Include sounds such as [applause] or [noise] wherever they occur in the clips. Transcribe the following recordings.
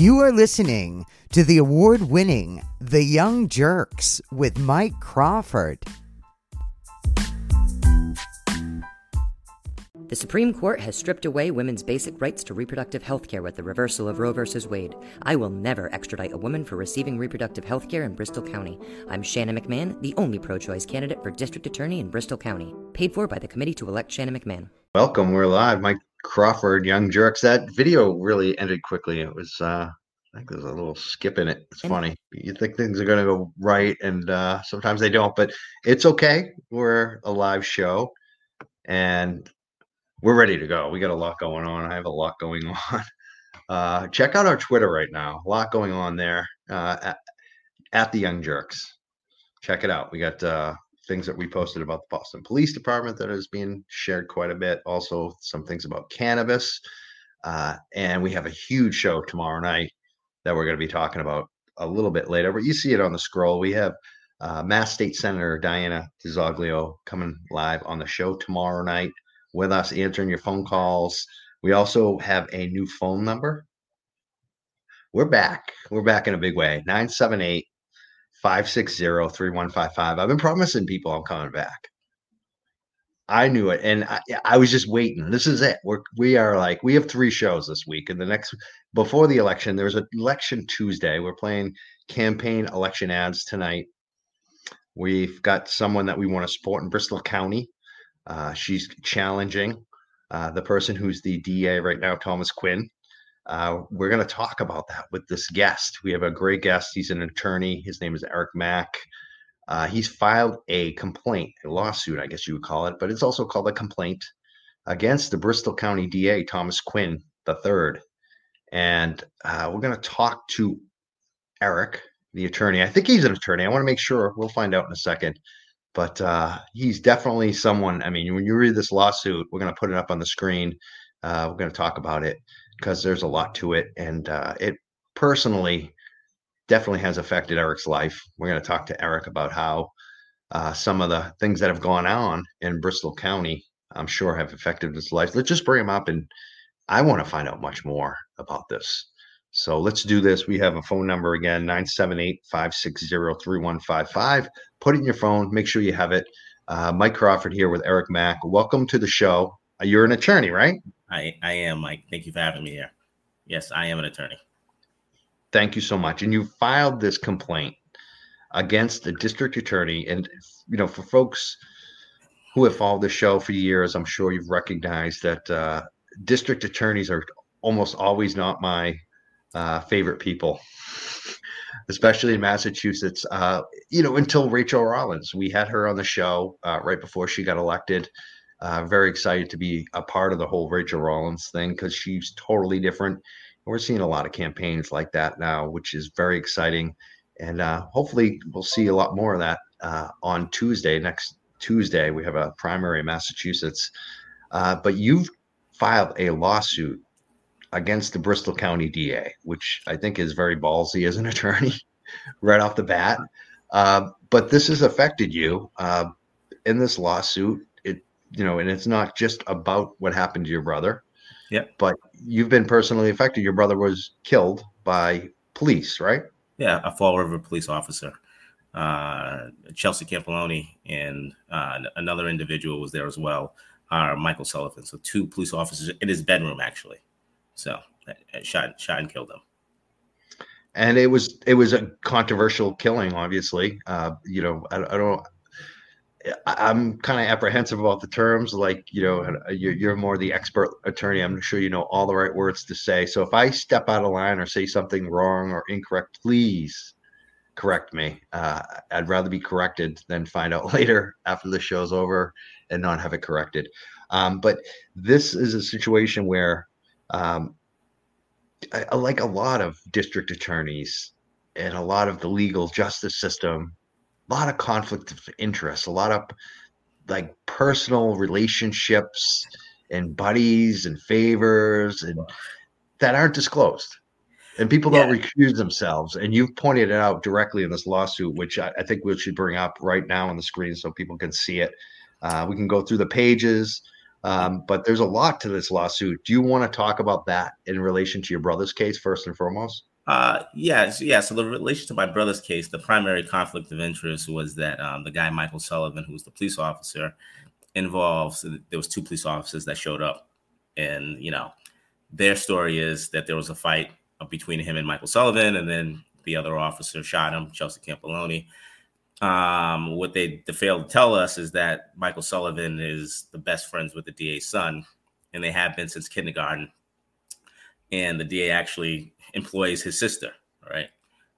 You are listening to the award winning The Young Jurks with Mike Crawford. The Supreme Court has stripped away women's basic rights to reproductive health care with the reversal of Roe v. Wade. I will never extradite a woman for receiving reproductive health care in Bristol County. I'm Shannon McMahon, the only pro choice candidate for District Attorney in Bristol County. Paid for by the Committee to Elect Shannon McMahon. Welcome. We're live. Mike Crawford, Young Jurks. That video really ended quickly. It was, uh, I think there's a little skip in it. It's And- funny. You think things are going to go right, and uh, sometimes they don't, but it's okay. We're a live show and we're ready to go. We got a lot going on. I have a lot going [laughs] on. Uh, check out our Twitter right now. A lot going on there uh, at, at the Young Jurks. Check it out. We got uh, things that we posted about the Boston Police Department that is being shared quite a bit. Also, some things about cannabis. Uh, and we have a huge show tomorrow night that we're going to be talking about a little bit later. But you see it on the scroll. We have uh, Mass State Senator Diana DiZoglio coming live on the show tomorrow night with us, answering your phone calls. We also have a new phone number. We're back. We're back in a big way. 978 560 3155. I've been promising people I'm coming back. I knew it, and I, I was just waiting. This is it. We're we are like we have three shows this week, and the next before the election, there's an election Tuesday. We're playing campaign election ads tonight. We've got someone that we want to support in Bristol County. Uh, she's challenging uh, the person who's the DA right now, Thomas Quinn. Uh, we're going to talk about that with this guest. We have a great guest. He's an attorney. His name is Eric Mack. Uh, he's filed a complaint, a lawsuit, I guess you would call it, but it's also called a complaint against the Bristol County DA, Thomas Quinn III. And uh, we're going to talk to Eric, the attorney. I think he's an attorney. I want to make sure. We'll find out in a second. But uh, he's definitely someone. I mean, when you read this lawsuit, we're going to put it up on the screen. Uh, we're going to talk about it because there's a lot to it. And uh, it personally definitely has affected Eric's life. We're going to talk to Eric about how uh, some of the things that have gone on in Bristol County, I'm sure, have affected his life. Let's just bring him up, and I want to find out much more about this. So let's do this. We have a phone number again 978 560 3155. Put it in your phone, make sure you have it. Uh, Mike Crawford here with Eric Mack. Welcome to the show. Uh, You're an attorney, right? I, I am, Mike. Thank you for having me here. Yes, I am an attorney. Thank you so much. And you filed this complaint against the district attorney. And, you know, for folks who have followed the show for years, I'm sure you've recognized that uh, district attorneys are almost always not my uh, favorite people, especially in Massachusetts. Uh, you know, until Rachel Rollins, we had her on the show uh, right before she got elected. Uh, very excited to be a part of the whole Rachel Rollins thing because she's totally different. We're seeing a lot of campaigns like that now, which is very exciting. And uh, hopefully, we'll see a lot more of that uh, on Tuesday. Next Tuesday, we have a primary in Massachusetts. Uh, but you've filed a lawsuit against the Bristol County DA, which I think is very ballsy as an [laughs] attorney right off the bat. Uh, but this has affected you uh, in this lawsuit. You know, and it's not just about what happened to your brother. Yeah. But you've been personally affected. Your brother was killed by police, right? Yeah, a Fall River police officer, uh, Chelsea Campoloni, and uh, another individual was there as well, uh, Michael Sullivan. So two police officers in his bedroom, actually. So uh, shot, shot and killed him. and it was it was a controversial killing obviously uh you know i, I don't i'm kind of apprehensive about the terms like you know uh, you're, more the expert attorney i'm sure you know all the right words to say. So if i step out of line or say something wrong or incorrect please correct me. Uh, i'd rather be corrected than find out [laughs] later after the show's over and not have it corrected. Um, but this is a situation where um, I, like a lot of district attorneys and a lot of the legal justice system, lot of conflict of interest, a lot of like personal relationships and buddies and favors and that aren't disclosed. And people don't recuse themselves. And you've pointed it out directly in this lawsuit, which I, I think we should bring up right now on the screen so people can see it. Uh, we can go through the pages, um, but there's a lot to this lawsuit. Do you want to talk about that in relation to your brother's case first and foremost? Uh, yeah, yeah. So the relation to my brother's case, the primary conflict of interest was that um, the guy Michael Sullivan, who was the police officer involved, there was two police officers that showed up, and you know, their story is that there was a fight between him and Michael Sullivan, and then the other officer shot him, Chelsea Campoloni. Um, what they, they failed to tell us is that Michael Sullivan is the best friends with the DA's son, and they have been since kindergarten. And the DA actually employs his sister, right?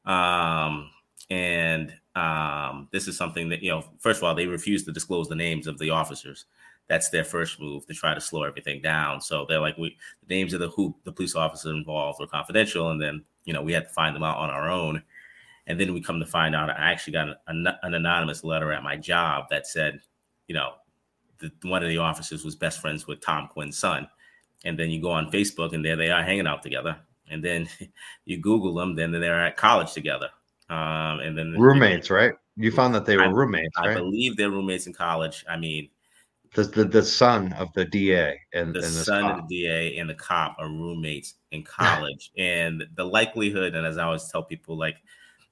Um, and um, this is something that you know. First of all, they refuse to disclose the names of the officers. That's their first move to try to slow everything down. So they're like, we the names of the who the police officers involved were confidential, and then you know we had to find them out on our own. And then we come to find out, I actually got an, an anonymous letter at my job that said, you know, the, one of the officers was best friends with Tom Quinn's son. And then you go on Facebook, and there they are hanging out together. And then [laughs] you Google them, then they're at college together. Um, and then roommates, right? You found that they were I, roommates, I right? believe they're roommates in college. I mean, the the, the son of the DA and the and son cop. of the DA and the cop are roommates in college, [laughs] and the likelihood, and as I always tell people, like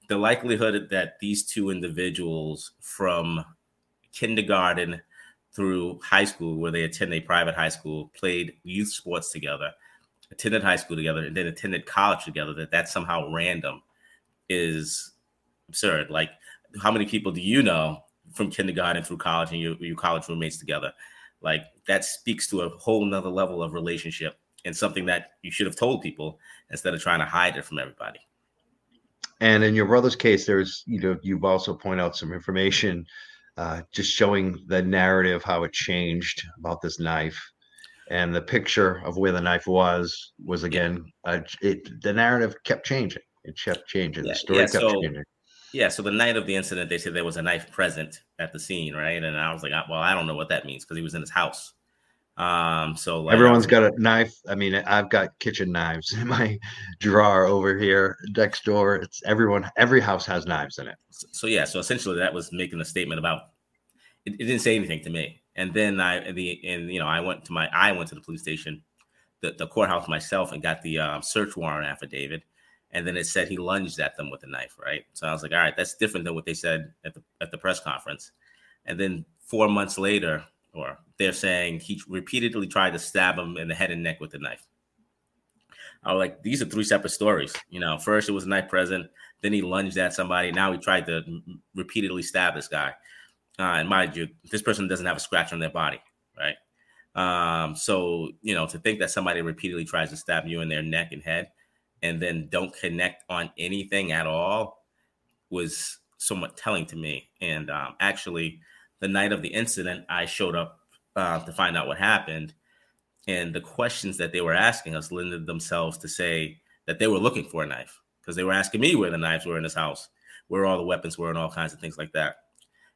the likelihood that these two individuals from kindergarten through high school, where they attend a private high school, played youth sports together, attended high school together, and then attended college together, that that's somehow random is absurd. Like, how many people do you know from kindergarten through college and your, you college roommates together? Like, that speaks to a whole nother level of relationship and something that you should have told people instead of trying to hide it from everybody. And in your brother's case, there's you know you've also point out some information, uh, just showing the narrative how it changed about this knife, and the picture of where the knife was was again uh, it the narrative kept changing. It kept changing. Yeah, the story yeah, kept so- changing. Yeah, so the night of the incident, they said there was a knife present at the scene, right? And I was like, well, I don't know what that means because he was in his house. Um, so like, Everyone's got a knife. I mean, I've got kitchen knives [laughs] in my drawer over here next door. It's everyone. Every house has knives in it. so yeah, so essentially that was making a statement about it, it didn't say anything to me. And then I the and you know I went to my I went to the police station, the, the courthouse myself, and got the um, search warrant affidavit. And then it said he lunged at them with a knife, right? So I was like, all right, that's different than what they said at the at the press conference. And then four months later, or they're saying he repeatedly tried to stab him in the head and neck with a knife. I was like, these are three separate stories. You know, first it was a knife present, then he lunged at somebody. Now he tried to repeatedly stab this guy. Uh, and mind you, this person doesn't have a scratch on their body, right? Um, so you know, to think that somebody repeatedly tries to stab you in their neck and head, and then don't connect on anything at all, was somewhat telling to me. And um, actually, the night of the incident, I showed up uh, to find out what happened, and the questions that they were asking us lended themselves to say that they were looking for a knife because they were asking me where the knives were in this house, where all the weapons were, and all kinds of things like that.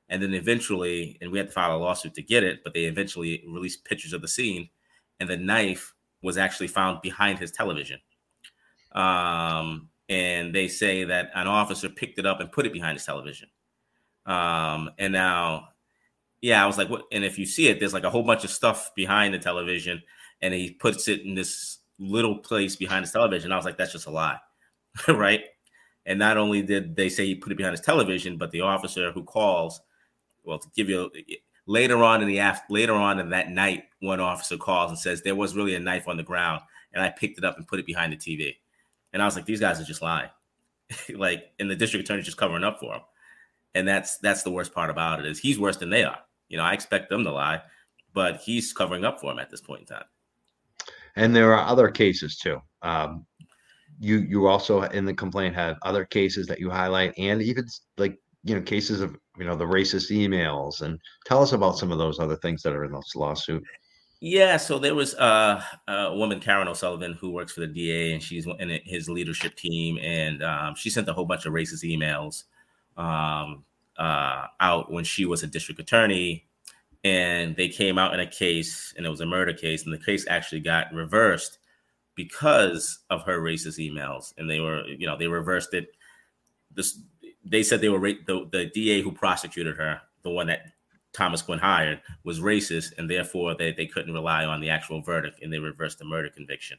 And then eventually, and we had to file a lawsuit to get it, but they eventually released pictures of the scene, and the knife was actually found behind his television. Um, and they say that an officer picked it up and put it behind his television. Um, and now, yeah, I was like, what? And if you see it, there's like a whole bunch of stuff behind the television, and he puts it in this little place behind his television. I was like, that's just a lie, [laughs] right? And not only did they say he put it behind his television, but the officer who calls, well, to give you later on in the after, later on in that night, one officer calls and says there was really a knife on the ground, and I picked it up and put it behind the TV. And I was like, these guys are just lying, [laughs] like, and the district attorney's just covering up for him. And that's that's the worst part about it is he's worse than they are. You know, I expect them to lie, but he's covering up for him at this point in time. And there are other cases too. Um, you you also in the complaint have other cases that you highlight, and even like you know cases of you know the racist emails. And tell us about some of those other things that are in this lawsuit. Yeah, so there was uh, a woman, Karen O'Sullivan, who works for the DA, and she's in his leadership team, and um, she sent a whole bunch of racist emails um, uh, out when she was a district attorney, and they came out in a case, and it was a murder case, and the case actually got reversed because of her racist emails, and they were, you know, they reversed it. This they said they were ra- the the DA who prosecuted her, the one that Thomas Quinn hired was racist, and therefore they, they couldn't rely on the actual verdict, and they reversed the murder conviction.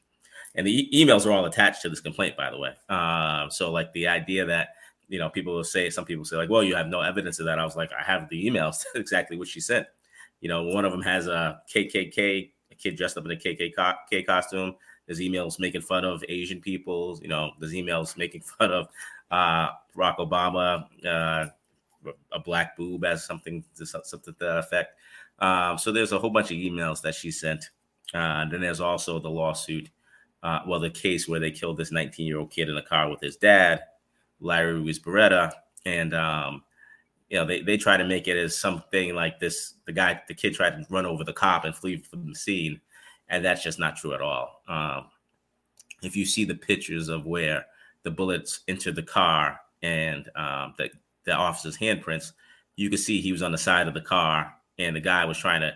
and the e- emails are all attached to this complaint, by the way. Um, so like the idea that you know people will say, some people say like, well, you have no evidence of that. I was like, I have the emails [laughs] exactly what she sent. You know, one of them has a KKK, a kid dressed up in a KKK costume. There's emails making fun of Asian people. You know, there's emails making [laughs] fun of uh, Barack Obama, uh, a black boob as something to something to that effect. Um, so there's a whole bunch of emails that she sent. Uh, and then there's also the lawsuit, uh, well, the case where they killed this 19 year old kid in a car with his dad, Larry Ruiz Beretta. And, um, you know, they, they try to make it as something like this the guy, the kid tried to run over the cop and flee from the scene. And that's just not true at all. Um, if you see the pictures of where the bullets entered the car and um, the, the officer's handprints, you can see he was on the side of the car and the guy was trying to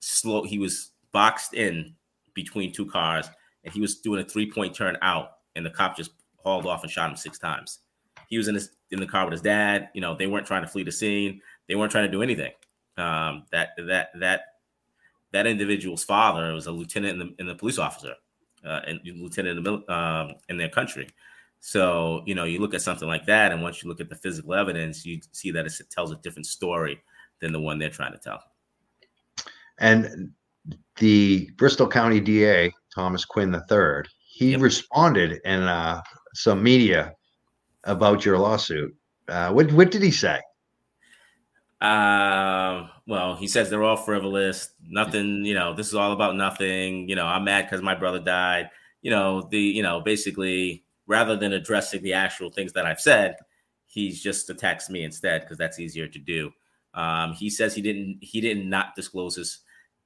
slow. He was boxed in between two cars, and he was doing a three point turn out, and the cop just hauled off and shot him six times. He was in his in the car with his dad. You know, they weren't trying to flee the scene. They weren't trying to do anything. Um, that that that that individual's father was a lieutenant in the, in the police officer, uh, and lieutenant in the um, in their country. So you know, you look at something like that, and once you look at the physical evidence, you see that it tells a different story than the one they're trying to tell. And the Bristol County DA, Thomas Quinn III, he yep. responded in uh, some media about your lawsuit. Uh, what, what did he say? Uh, well, he says they're all frivolous. Nothing, you know, this is all about nothing. You know, I'm mad because my brother died. You know, the, you know, basically, rather than addressing the actual things that I've said, he's just attacks me instead because that's easier to do. Um, he says he didn't he did not disclose his.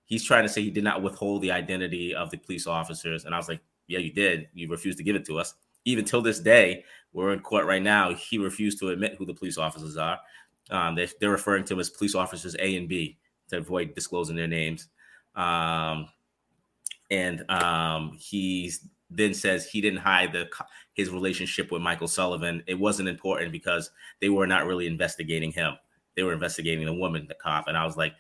He's trying to say he did not withhold the identity of the police officers, and I was like, yeah, you did. You refused to give it to us. Even till this day, we're in court right now. He refused to admit who the police officers are. Um, they, are referring to them as police officers A and B to avoid disclosing their names. Um, and um, he then says he didn't hide the his relationship with Michael Sullivan. It wasn't important because they were not really investigating him they were investigating the woman, the cop, and I was like,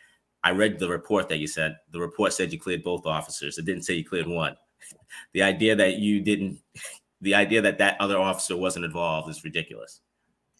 I read the report that you said. The report said you cleared both officers. It didn't say you cleared one. [laughs] the idea that you didn't, [laughs] the idea that that other officer wasn't involved is ridiculous.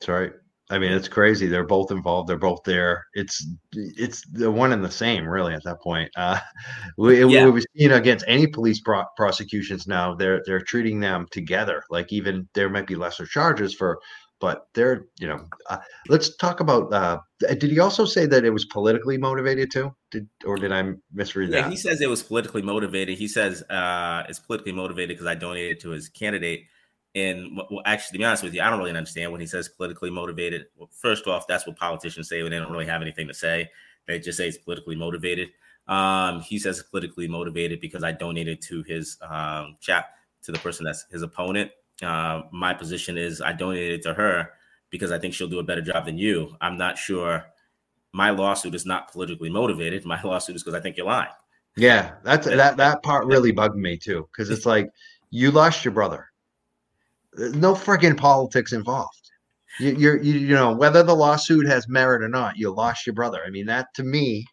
That's right. I mean, it's crazy. They're both involved. They're both there. It's it's the one and the same, really. At that point, uh, [laughs] we, yeah. we've seen against any police pro- prosecutions now. They're they're treating them together. Like even there might be lesser charges for but they're you know uh, let's talk about uh did he also say that it was politically motivated too did or did i misread yeah, that he says it was politically motivated he says uh it's politically motivated because i donated to his candidate and well actually to be honest with you i don't really understand when he says politically motivated well, first off that's what politicians say when they don't really have anything to say they just say it's politically motivated um he says politically motivated because i donated to his um chat to the person that's his opponent uh, my position is I donated to her because I think she'll do a better job than you. I'm not sure. My lawsuit is not politically motivated. My [laughs] lawsuit is because I think you're lying. Yeah, that's that that part really bugged me too because it's like you lost your brother. No freaking politics involved. You, you're you, you know whether the lawsuit has merit or not, you lost your brother. I mean that to me,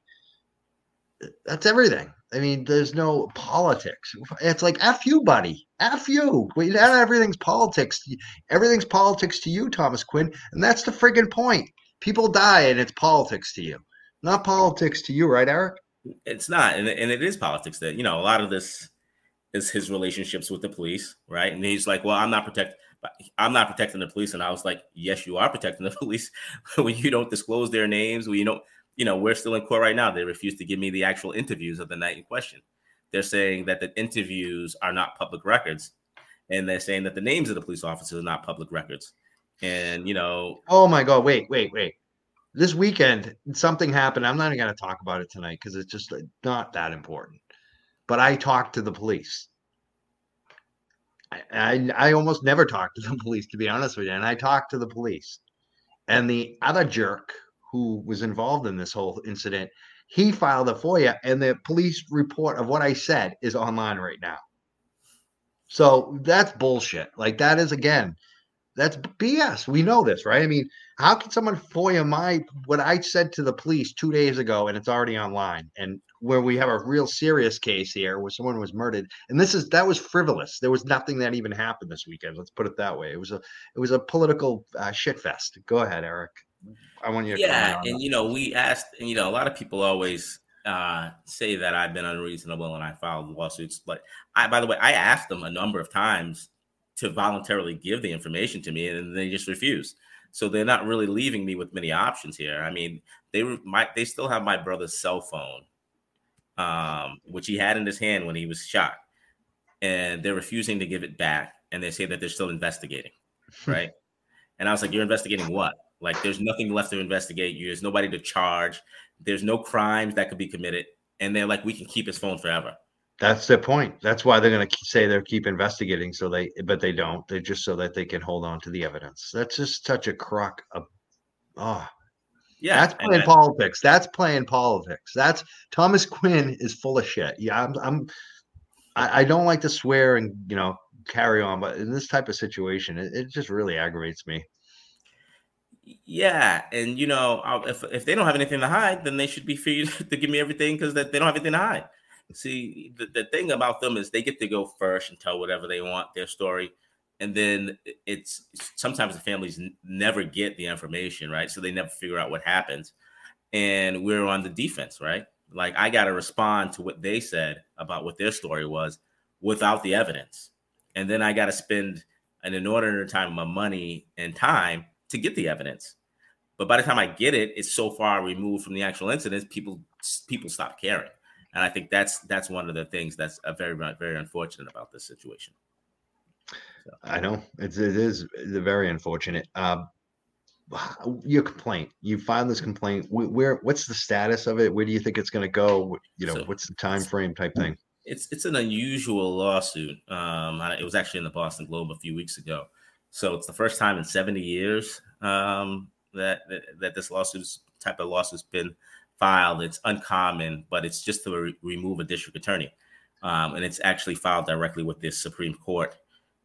that's everything. I mean, there's no politics. It's like F you, buddy. F you. Not everything's politics. Everything's politics to you, Thomas Quinn. And that's the friggin' point. People die and it's politics to you. Not politics to you, right, Eric? It's not. And, and it is politics that, you know, a lot of this is his relationships with the police, right? And he's like, well, I'm not protecting. I'm not protecting the police. And I was like, yes, you are protecting the [laughs] police when you don't disclose their names, when you don't you know, we're still in court right now. They refuse to give me the actual interviews of the night in question. They're saying that the interviews are not public records, and they're saying that the names of the police officers are not public records. And you know, oh my god, wait, wait, wait. This weekend, something happened. I'm not even going to talk about it tonight because it's just uh, not that important. But I talked to the police. I, I, I almost never talk to the [laughs] police, to be honest with you. And I talked to the police, and the other jerk who was involved in this whole incident, he filed a FOIA, and the police report of what I said is online right now. So that's bullshit. Like that is again, that's BS. We know this, right? I mean, how can someone FOIA my what I said to the police two days ago and it's already online? And where we have a real serious case here where someone was murdered, and this is that was frivolous. There was nothing that even happened this weekend. Let's put it that way. It was a it was a political uh, shitfest. Go ahead, Eric. I want you to yeah, and you know we asked, and you know a lot of people always uh, say that I've been unreasonable and I filed lawsuits. But I, by the way, I asked them a number of times to voluntarily give the information to me, and they just refuse. So they're not really leaving me with many options here. I mean, they might they still have my brother's cell phone, um, which he had in his hand when he was shot, and they're refusing to give it back. And they say that they're still investigating, [laughs] right? and I was like, "You're investigating what? Like, there's nothing left to investigate. You, there's nobody to charge. There's no crimes that could be committed." And they're like, "We can keep his phone forever." That's the point. That's why they're going to say they're keep investigating. So they, but they don't. They just so that they can hold on to the evidence. That's just such a crock of, oh, yeah. That's playing politics. That's playing politics. That's Thomas Quinn is full of shit. Yeah, I'm. I'm I, I don't like to swear and you know carry on, but in this type of situation, it, it just really aggravates me. Yeah, and you know, if if they don't have anything to hide, then they should be free [laughs] to give me everything because that they don't have anything to hide. See, the, the thing about them is they get to go first and tell whatever they want, their story. And then it's sometimes the families n- never get the information, right? So they never figure out what happened And we're on the defense, right? Like I got to respond to what they said about what their story was without the evidence. And then I got to spend an inordinate time of my money and time to get the evidence. But by the time I get it, it's so far removed from the actual incident, people people stop caring and I think that's that's one of the things that's very very unfortunate about this situation. I know it's it is very unfortunate. Um, [sighs] your complaint, you filed this complaint. Where what's the status of it? Where do you think it's going to go? You know, so, what's the time frame type thing? It's it's an unusual lawsuit. Um, it was actually in the Boston Globe a few weeks ago. So it's the first time in 70 years um, that, that, that this lawsuit type of lawsuit's been filed. It's uncommon, but it's just to re- remove a district attorney. Um, and it's actually filed directly with the Supreme Court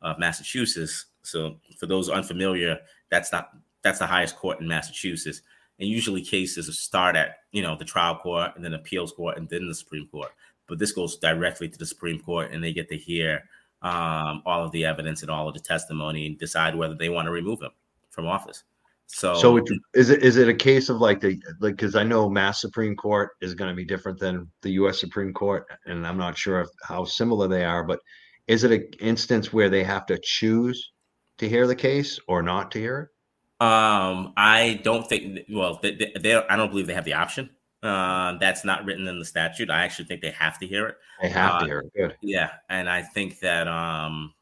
of Massachusetts. So for those unfamiliar, that's not that's the highest court in Massachusetts. And usually cases start at you know the trial court and then appeals court and then the Supreme Court. But this goes directly to the Supreme Court, and they get to hear um, all of the evidence and all of the testimony and decide whether they want to remove him from office. So, so it, is it is it a case of like the like because I know Mass Supreme Court is going to be different than the U.S. Supreme Court, and I'm not sure if, how similar they are, but is it an instance where they have to choose to hear the case or not to hear it? Um, I don't think. Well, they, they, they I don't believe they have the option. Uh, that's not written in the statute. I actually think they have to hear it. They have uh, to hear it. Good. Yeah, and I think that um,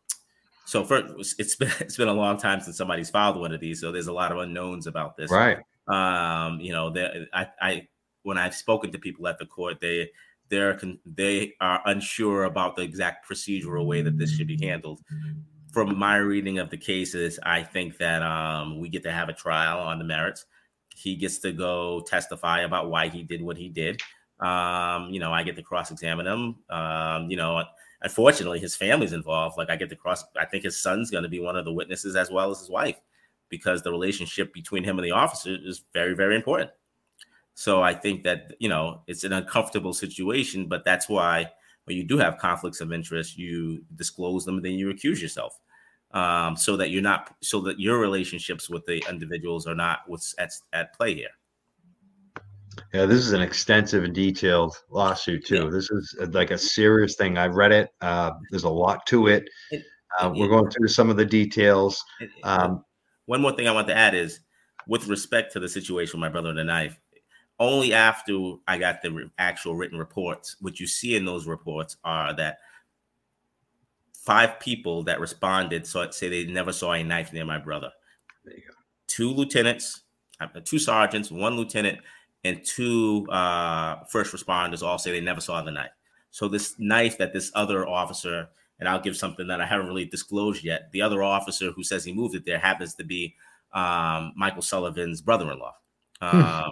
so first, it's been [laughs] it's been a long time since somebody's filed one of these, so there's a lot of unknowns about this. Right. Um, you know, I, I when I've spoken to people at the court, they they're they are unsure about the exact procedural way that this should be handled. From my reading of the cases, I think that um, we get to have a trial on the merits. He gets to go testify about why he did what he did. Um, you know, I get to cross examine him. Um, you know, unfortunately his family's involved like i get to cross i think his son's going to be one of the witnesses as well as his wife because the relationship between him and the officer is very very important so i think that you know it's an uncomfortable situation but that's why when you do have conflicts of interest you disclose them and then you accuse yourself um, so that you're not so that your relationships with the individuals are not what's at, at play here yeah, this is an extensive and detailed lawsuit too. Yeah. This is uh, like a serious thing. I read it. Uh, there's a lot to it. it, uh, we're going through some of the details. Um, one more thing I want to add is, with respect to the situation with my brother and the knife, only after I got the re- actual written reports, what you see in those reports are that five people that responded saw say they never saw a knife near my brother. Two lieutenants, uh, two sergeants, one lieutenant, and two uh, first responders all say they never saw the knife. So this knife that this other officer, and I'll give something that I haven't really disclosed yet. The other officer who says he moved it there happens to be um, Michael Sullivan's brother-in-law. Hmm. Um,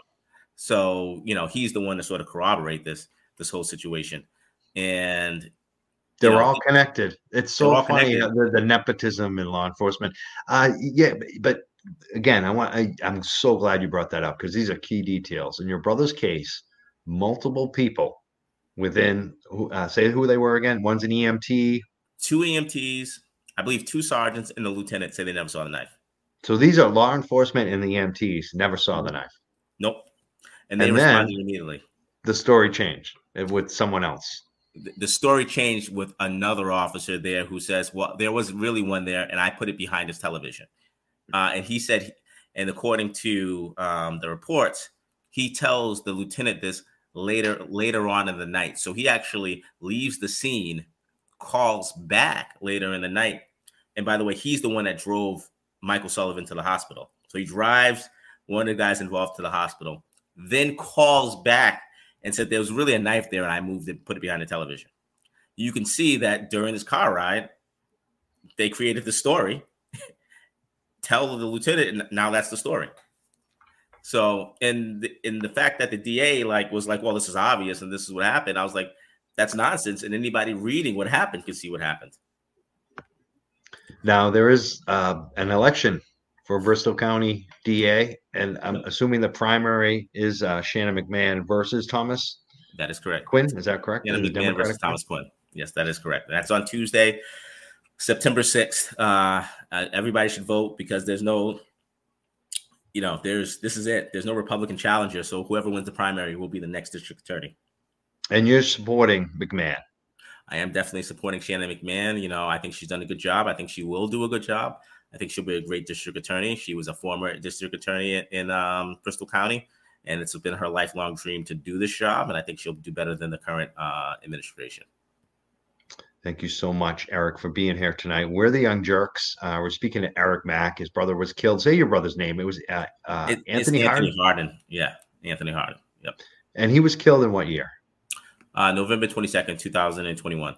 so you know he's the one to sort of corroborate this this whole situation, and they're know, all connected. It's so funny the, the, nepotism in law enforcement. Uh, yeah, but again, I want I, I'm so glad you brought that up because these are key details. In your brother's case, multiple people within. Uh, say who they were again. One's an EMT. Two EMTs, I believe, two sergeants and the lieutenant say they never saw the knife. So these are law enforcement and the EMTs never saw the knife. Nope. And they And responded then- immediately. The story changed with someone else. the the story changed with another officer there who says, "Well, there was really one there, and I put it behind his television." Uh, and he said, and according to um, the reports, he tells the lieutenant this later later on in the night. So he actually leaves the scene, calls back later in the night, and by the way, he's the one that drove Michael Sullivan to the hospital. So he drives one of the guys involved to the hospital, then calls back and said there was really a knife there and I moved it, put it behind the television. You can see that during this car ride, they created the story, [laughs] tell the lieutenant, and now that's the story. So, in the, the fact that the DA like was like, well, this is obvious and this is what happened, I was like, that's nonsense. And anybody reading what happened can see what happened. Now there is uh, an election for Bristol County DA, and I'm assuming the primary is uh, Shannon McMahon versus Thomas That is correct. Quinn. Is that correct? The McMahon Democratic versus Thomas Quinn. Yes, that is correct. That's on Tuesday, September 6th. Uh, uh, everybody should vote because there's no, you know, there's this is it. There's no Republican challenger. So whoever wins the primary will be the next district attorney. And you're supporting McMahon. I am definitely supporting Shannon McMahon. You know, I think she's done a good job. I think she will do a good job. I think she'll be a great district attorney. She was a former district attorney in, in um, Bristol County, and it's been her lifelong dream to do this job. And I think she'll do better than the current uh, administration. Thank you so much, Eric, for being here tonight. We're the Young Jurks. Uh, we're speaking to Eric Mack. His brother was killed. Say your brother's name. It was uh, uh, It- Anthony Anthony Harden. Yeah, Anthony Harden. Yep. and he was killed in what year? Uh, November 22nd, 2021.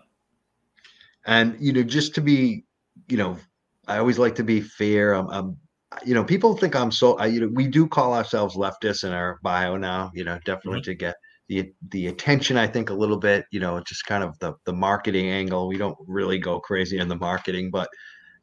And you know, just to be, you know, I always like to be fair. I'm, I'm you know, people think I'm so. I, you know, we do call ourselves leftists in our bio now. You know, definitely to get the the attention. I think a little bit. You know, just kind of the the marketing angle. We don't really go crazy in the marketing, but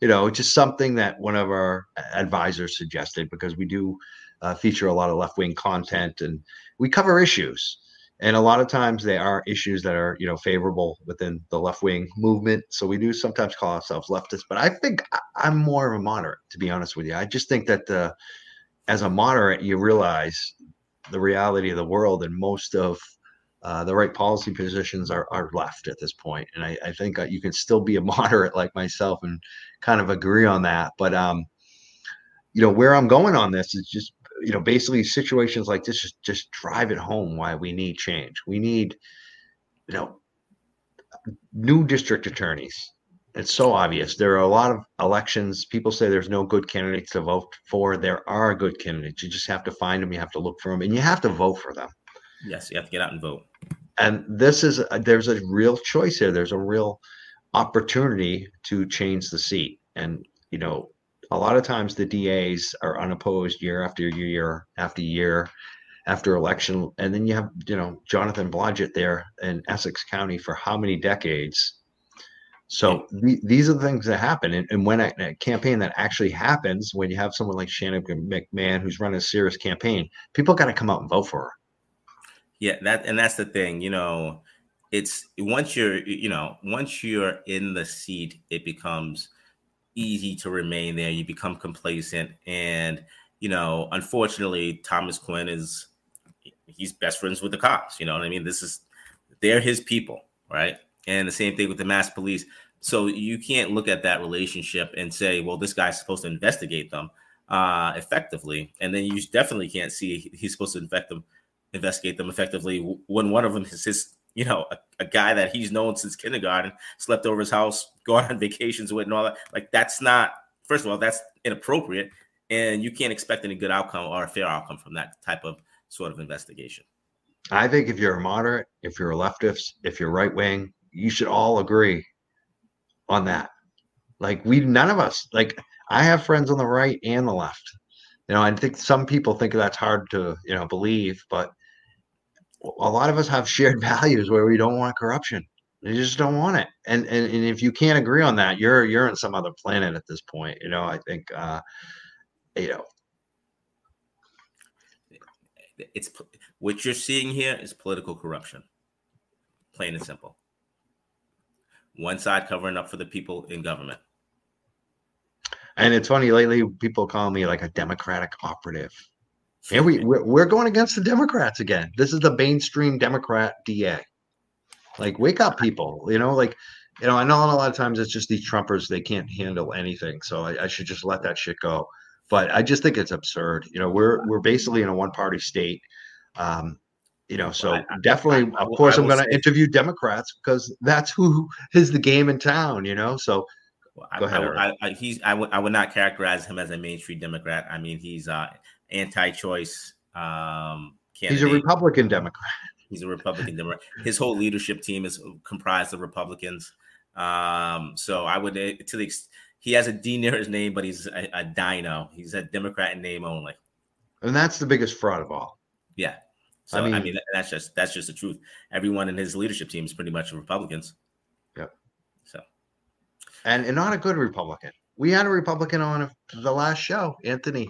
you know, it's just something that one of our advisors suggested because we do uh, feature a lot of left wing content and we cover issues and a lot of times they are issues that are you know favorable within the left wing movement. So we do sometimes call ourselves leftists but i think i'm more of a moderate to be honest with you. I just think that uh, as a moderate you realize the reality of the world and most of uh, the right policy positions are, are left at this point. And i, I think uh, you can still be a [laughs] moderate like myself and kind of agree on that. But um you know where i'm going on this is just you know basically situations like this just just drive it home why we need change. We need you know new district attorneys. It's so obvious. There are a lot of elections. People say there's no good candidates to vote for. There are good candidates. You just have to find them. You have to look for them and you have to vote for them. Yes, you have to get out and vote. and this is a, there's a real choice here. There's a real opportunity to change the seat. And you know a lot of times the das are unopposed year after year after year after election. And then you have you know jonathan blodgett there in essex county for how many decades? So the, these are the things that happen. And, and when a, a campaign that actually happens when you have someone like shannon mcmahon who's running a serious campaign people got to come out and vote for her. Yeah, that and that's the thing, you know, it's once you're, you know, once you're in the seat, it becomes easy to remain there. You become complacent, and you know, unfortunately, Thomas Quinn is he's best friends with the cops. You know what I mean? This is they're his people, right? And the same thing with the mass police. So you can't look at that relationship and say, well, this guy's supposed to investigate them uh, effectively, and then you definitely can't see he's supposed to infect them investigate them effectively when one of them is his you know a, a, guy that he's known since kindergarten slept over his house [laughs] gone on vacations with and all that. Like that's not first of all that's inappropriate and you can't expect any good outcome or a fair outcome from that type of sort of investigation. I think if you're a moderate if you're a leftist if you're right wing you should all agree on that. Like we none of us like i have friends on the right and the left. You know i think some people think that's hard to you know believe but a lot of us have shared [laughs] values where we don't want corruption. You just don't want it. And, and and if you can't agree on that, you're you're on some other planet at this point. You know, I think uh you know it's what you're seeing here is political corruption. plain and simple. One side covering up for the people in government. And it's funny lately, people call me like a Democratic operative. And we we're, going against the Democrats again. This is the mainstream Democrat DA. Like, wake up, people. You know, like, you know, I know a lot of times it's just these Trumpers, they can't handle anything. So I, I should just let that shit go. But I just think it's absurd. You know, we're we're basically in a one party state. Um, you know, so I- definitely, I- of course, I'm going to interview Democrats because that's who is the game in town. You know, so Well, I, Go ahead, I-. I, I, he's I would I would not characterize him as a mainstream Democrat. I mean, he's uh, anti-choice um, candidate. he's a Republican Democrat. He's a Republican Democrat. His whole leadership team is comprised of Republicans. Um, so I would uh, to the he has a D near his name, but he's a, a dino. He's a Democrat in name only. And that's the biggest fraud of all. Yeah. So I I mean- mean, that's just that's just the truth. Everyone in his leadership team is pretty much Republicans. Yep. So and, and not a good Republican. We had a Republican on the last show, Anthony.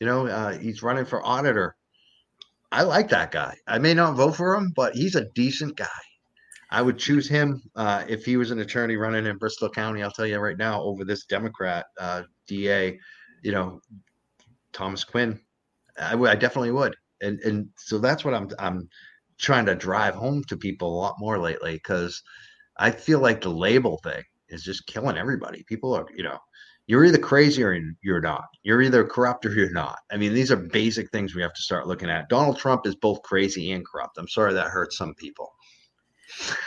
You know, uh, he's running for auditor. I like that guy. I may not vote for him, but he's a decent guy. I would choose him uh, if he was an attorney running in Bristol County. I'll tell you right now, over this Democrat uh, DA, you know, Thomas Quinn. I I definitely would, and and so that's what I'm I'm trying to drive home to people a lot more lately because I feel like the label thing is just killing everybody. People are, you know, you're either crazy or you're not. You're either corrupt or you're not. I mean, these are basic things we have to start looking at. Donald Trump is both crazy and corrupt. I'm sorry that hurts some people.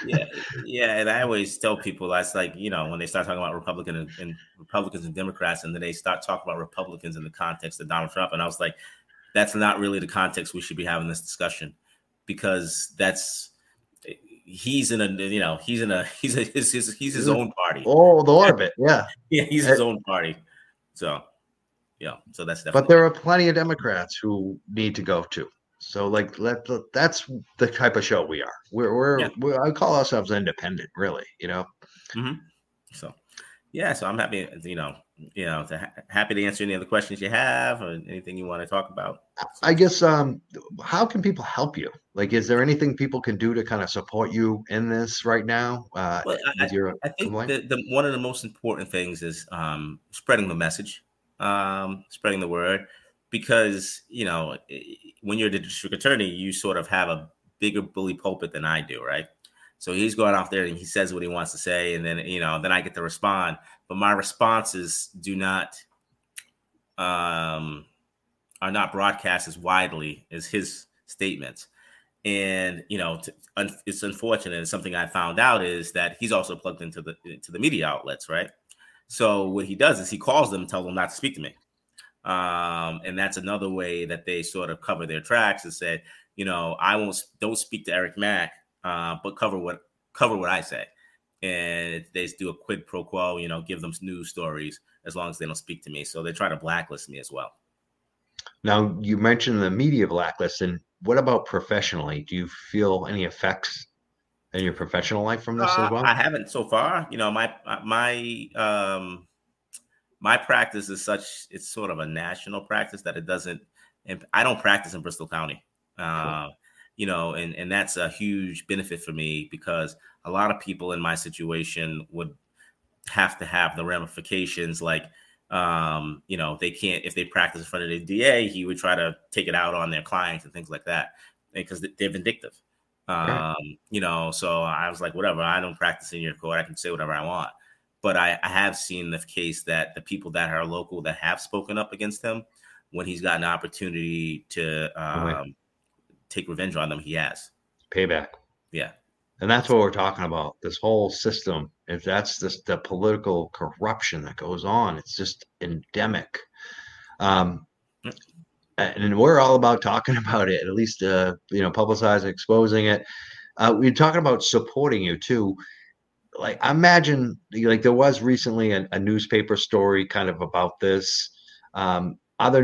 yeah, yeah, and I always tell people that's like you know when they start talking about Republican and, and Republicans and Democrats, and then they start talking about Republicans in the context of Donald Trump, and I was like, that's not really the context we should be having this discussion because that's he's in a you know he's in a [laughs] he's a he's his, he's his own party. Oh, the orbit, yeah. [laughs] Yeah, he's his own party. So yeah, so that's definitely. But there are plenty of Democrats who need to go too. So, like, let that's the type of show we are. We're we're, Yeah. we're I call ourselves independent, really. You know. Hmm. So, yeah, so I'm happy, you know, you know, to ha- happy to answer any other questions you have or anything you want to talk about. I guess um how can people help you? Like is there anything people can do to kind of support you in this right now? Uh Well, I, your I think the, the one of the most important things is um, spreading the message, um, spreading the word, because you know when you're the district attorney, you sort of have a bigger bully pulpit than I do, right? So he's going off there and he says what he wants to say, and then you know, then I get to respond. But my responses do not um, are not broadcast as widely as his statements. And you know, it's unfortunate. Something I found out is that he's also plugged into the into the media outlets, right? So what he does is he calls them, tells them not to speak to me. Um, and that's another way that they sort of cover their tracks and say, you know, I won't don't speak to Eric Mack, uh, but cover what cover what I say. And they just do a quid pro quo, you know, give them news stories as long as they don't speak to me. So they try to blacklist me as well. Now you mentioned the media blacklist, and what about professionally? Do you feel any effects in your professional life from this Uh, as well? I haven't so far. You know, my my um my practice is such it's sort of a national practice that it doesn't and I don't practice in Bristol County. Uh, you know, and and that's a huge benefit for me because a lot of people in my situation would have to have the ramifications like um you know they can't if they practice in front of the da he would try to take it out on their clients and things like that because they're vindictive. Um you know so i was like whatever i don't practice in your court i can say whatever i want. But I, I have seen the case that the people that are local that have spoken up against him when he's got an opportunity to um, take revenge on them he has Payback. yeah And that's what we're talking about. This whole system, if that's this the political corruption that goes on, it's just endemic. Um, and we're all about talking [laughs] about it, at least uh, you know, publicizing, exposing it. Uh, we're talking about supporting you too. Like I imagine, like there was recently a, a newspaper story kind of about this. Um, other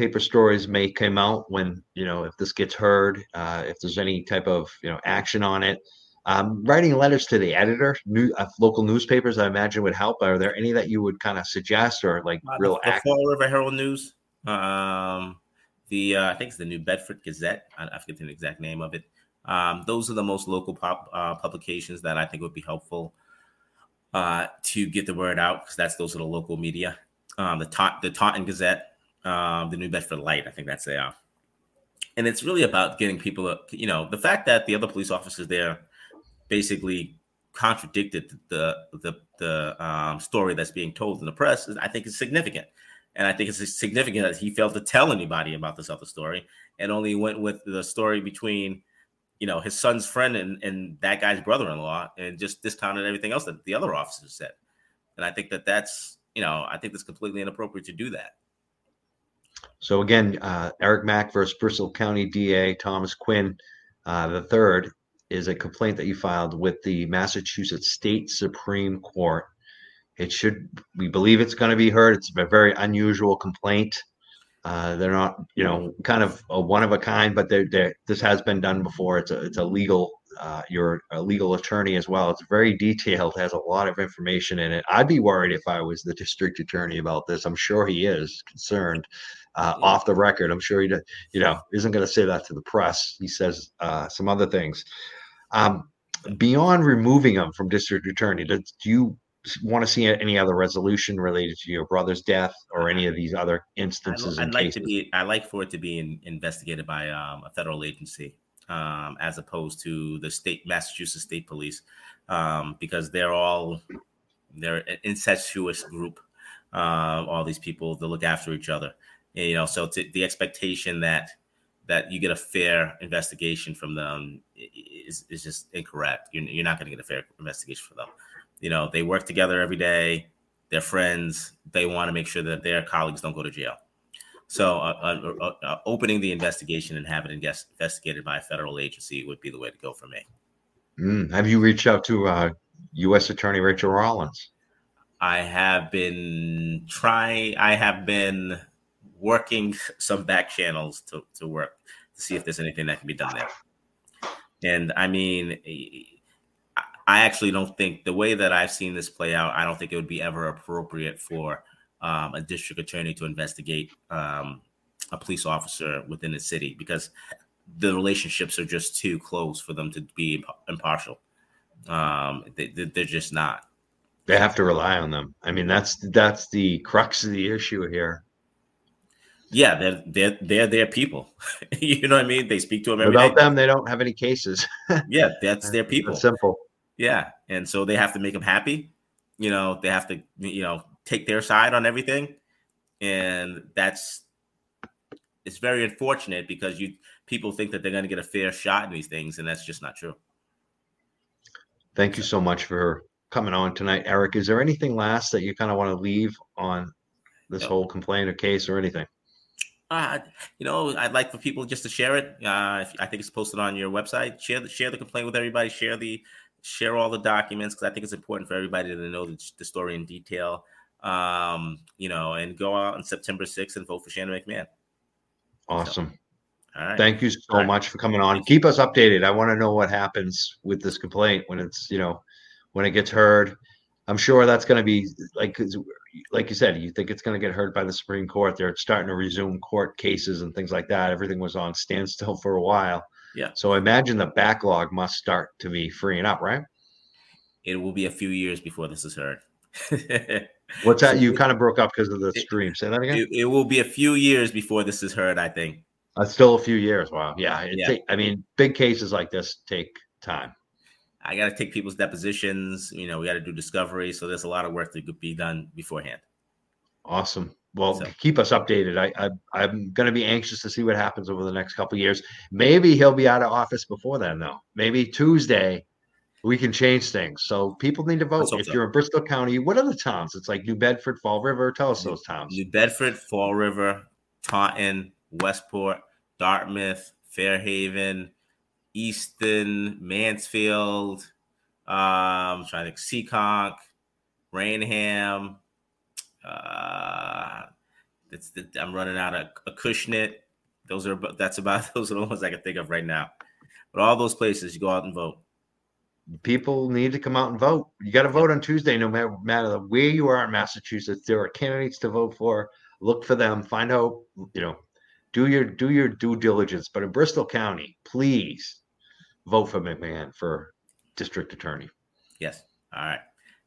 newspaper stories may come out when you know if this gets heard, uh, if there's any type of you know action on it. Um, writing letters to the editor, new uh, local newspapers, I imagine would help. Are there any that you would kind of suggest or like Uh, real the, the? Fall River Herald News, um, the uh, I think it's the New Bedford Gazette. I, I forget the exact name of it. Um, those are the most local pop, uh, publications that I think would be helpful uh, to get the word out because that's those are the local media. Um, the Ta- the Taunton Gazette, um, the New Bedford Light, I think that's they are. And it's really about getting people, you know, the fact that the other police officers there basically contradicted the the the um, story that's being told in the press I think, is significant. And I think it's significant that he failed to tell anybody about this other story and only went with the story between, you know, his son's friend and, and that guy's brother-in-law and just discounted everything else that the other officers said. And I think that that's, you know, I think that's completely inappropriate to do that. So again, uh, Eric Mack versus Bristol County DA Thomas Quinn uh, the third is a complaint that you filed with the Massachusetts State Supreme Court. It should, we believe it's going to be heard. It's a very unusual complaint. Uh, they're not, you know, kind of a one of a kind, but they're, they're, this has been done before. It's a, it's a legal, uh, you're a legal attorney as well. It's very detailed, has a lot of information in it. I'd be worried if I was the district attorney about this. I'm sure he is concerned uh, yeah. off the record. I'm sure he, you know, isn't going to say that to the press. He says uh, some other things. Um, beyond removing him from district attorney, do, do you want to see any other resolution related to your brother's death or any of these other instances? I'd like to be. I like for it to be in, investigated by um, a federal agency, um, as opposed to the state Massachusetts State Police, um, because they're all they're an incestuous group. Uh, all these people to look after each other, and, you know. So the expectation that that you get a fair investigation from them is, is just incorrect. You're, you're not going to get a fair investigation for them. You know, they work together every day. They're friends. They want to make sure that their colleagues don't go to jail. So, uh, uh, uh, uh opening the investigation and having it investigated by a federal agency would be the way to go for me. Mm. Have you reached out to U.S. Uh, Attorney Rachael Rollins? I have been trying. I have been working some back channels to, to work to see if there's anything that can be done there. And I mean, I actually don't think the way that I've seen this play out, I don't think it would be ever appropriate for um, a district attorney to investigate um, a police officer within the city because the relationships are just too close for them to be impartial. Um, they, they're just not. They have to rely on them. I mean, that's that's the crux of the issue here yeah, they're they're they're their people. [laughs] you know what I mean? They speak to them every Without day. them, they don't have any cases. [laughs] yeah, that's their people. That's simple. Yeah, and so they have to make them happy. You know, they have to you know take their side on everything, and that's it's very unfortunate because you people think that they're going to get a fair shot in these things, and that's just not true. Thank you so much for coming on tonight, Eric. Is there anything last that you kind of want to leave on this whole complaint or case or anything? Uh, you know, I'd like for people just to share it. Uh, I think it's posted on your website. Share the share the complaint with everybody. Share the share all the documents because I think it's important for everybody to know the, the story in detail. Um, you know, and go out on September 6th and vote for Shannon McMahon. Awesome. So, all right. Thank you so right. much for coming on. Keep us updated. I want to know what happens with this complaint when it's, you know, when it gets heard. I'm sure that's going to be like like you said, you think it's going to get heard by the Supreme Court. They're starting to resume court cases and things like that. Everything was on standstill for a while. Yeah. So I imagine the backlog must start to be freeing up, right? It will be a few years before this is heard. [laughs] What's that? You kind of broke up because of the stream. Say that again. It, it, will be a few years before this is heard. I think. That's still a few years. Wow. Yeah. yeah. Take, I mean, big cases like this take time. I got to take people's depositions. You know, we got to do discovery. So there's a lot of work that could be done beforehand. Awesome. Well, so. keep us updated. I, I am going to be anxious to see what happens over the next couple years. Maybe he'll be out of office before then, though. Maybe Tuesday we can change things. So people need to vote. If so. you're in Bristol County, what are the towns? It's like New Bedford, Fall River. Tell us those towns. New Bedford, Fall River, Taunton, Westport, Dartmouth, Fairhaven, Easton, Mansfield, um, trying to think, Seekonk, Raynham. Uh, the, I'm running out of Acushnet. Those are that's about [laughs] those are the ones I can think of right now. But all those places, you go out and vote. People need to come out and vote. You got to vote on Tuesday, no matter, matter where you are in Massachusetts. There are candidates to vote for. Look for them. Find out. You know, do your do your due diligence. But in Bristol County, please vote for McMahon for district attorney. Yes. All right.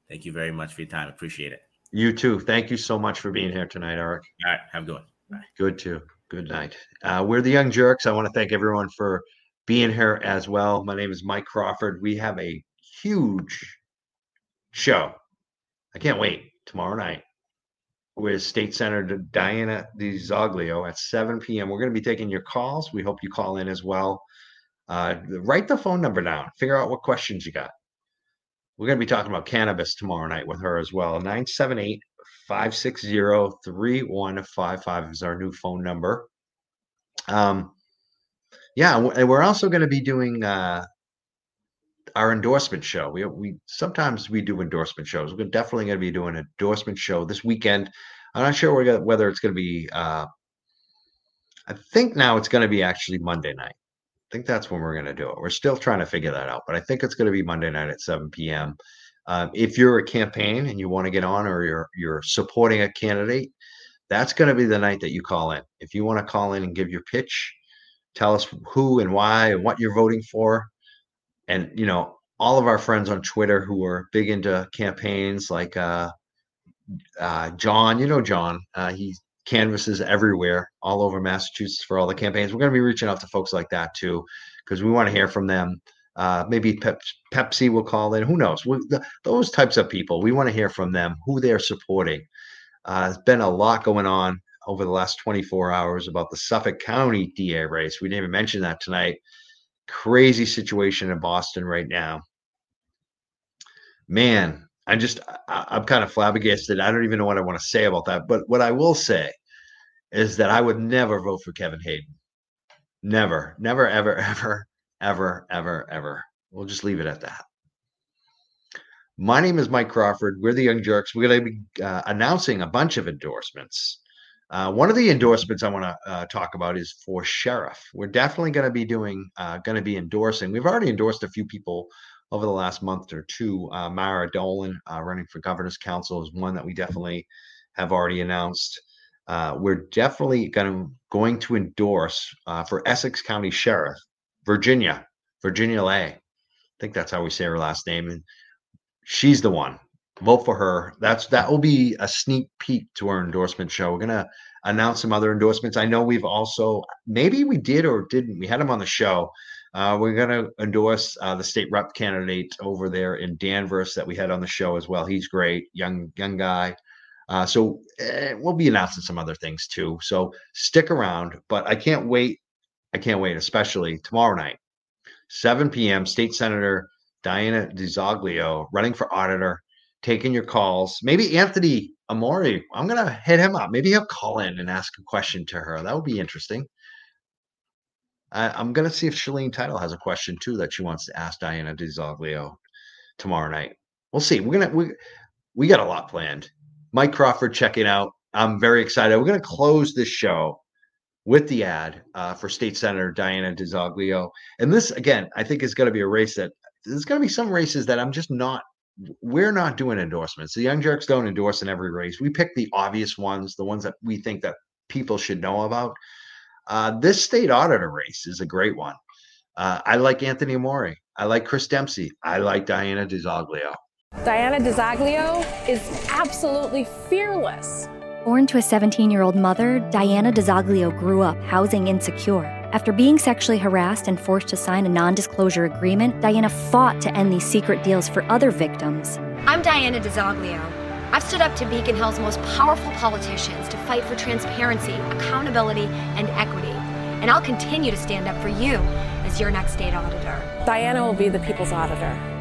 Thank you very much for your time. Appreciate it. You too. Thank you so much for being here tonight, Eric. All right. Have a good one. Bye. Good too. Good night. Uh, we're the Young Jurks. I want to thank everyone for being here as well. My name is Mike Crawford. We have a huge show. I can't wait tomorrow night with State Senator Diana DiZoglio at 7 p.m. We're going to be taking your calls. We hope you call in as well. Uh, write the phone number down. Figure out what questions you got. We're going to be talking about cannabis tomorrow night with her as well. 978 560 3155 is our new phone number. Um, yeah, and we're also going to be doing uh, our endorsement show. We we sometimes we do endorsement shows. We're definitely going to be doing an endorsement show this weekend. I'm not sure whether it's going to be. Uh, I think now it's going to be actually Monday night think that's when we're going to do it. We're still trying to figure that out, but I think it's going to be Monday night at 7 p.m. Um, if you're a campaign and you want to get on, or you're you're supporting a candidate, that's going to be the night that you call in. If you want to call in and give your pitch, tell us who and why and what you're voting for, and you know all of our friends on Twitter who are big into campaigns, like uh, uh, John. You know John. Uh, he canvases everywhere, all over Massachusetts for all the campaigns. We're going to be reaching out to folks like that too, because we want to hear from them. Uh, maybe Pep- Pepsi will call in. Who knows? We, the, those types of people, we want to hear from them, who they're supporting. Uh, there's been a lot going on over the last 24 hours about the Suffolk County DA race. We didn't even mention that tonight. Crazy situation in Boston right now. Man, I just I, I'm kind of flabbergasted. I don't even know what I want to say about that. But what I will say is that I would never vote for Kevin Hayden. Never, never, ever, [laughs] ever, ever, ever, ever. We'll just leave it at that. My name is Mike Crawford. We're the Young Jurks. We're going to be uh, announcing a bunch of endorsements. Uh, one of the endorsements I want to uh, talk about is for sheriff. We're definitely going to be doing, uh, going to be endorsing. We've already endorsed a few people over the last month or two. Uh, Mara Dolan uh, running for governor's council is one that we definitely have already announced. Uh, we're definitely going to, going to endorse uh, for Essex County Sheriff, Virginia, Virginia Lay. I think that's how we say her last name, and she's the one. Vote for her. That's that will be a sneak peek to our endorsement show. We're gonna announce some other endorsements. I know we've also maybe we did or didn't. We had them on the show. Uh, we're going to endorse uh, the state rep candidate over there in Danvers that we had on the show as well. He's great, young young guy. Uh, so eh, we'll be announcing some other things too. So stick around. But I can't wait. I can't wait, especially tomorrow night, 7 p.m. State Senator Diana DiZoglio running for auditor, taking your calls. Maybe Anthony Amore. I'm going to hit him up. Maybe he'll call in and ask a question to her. That would be interesting. I, am going to see if Shaleen Title has a question too that she wants to ask Diana DiZoglio tomorrow night. We'll see. We're gonna we we got a lot planned. Mike Crawford checking out. I'm very excited. We're gonna close this show with the ad uh, for State Senator Diana DiZoglio. And this again, I think is going to be a race that there's going to be some races that I'm just not. We're not doing endorsements. The Young Jurks don't endorse in every race. We pick the obvious ones, the ones that we think that people should know about. Uh, this state auditor race is a great one. Uh, I like Anthony Amore. I like Chris Dempsey. I like Diana DiZoglio. Diana DiZoglio is absolutely fearless. Born to a 17 year old mother, Diana DiZoglio grew up housing insecure. After being sexually harassed and forced to sign a non disclosure agreement, Diana fought to end these secret deals for other victims. I'm Diana DiZoglio. I've stood up to Beacon Hill's most powerful politicians to fight for transparency, accountability, and equity. And I'll continue to stand up for you as your next state auditor. Diana will be the people's auditor.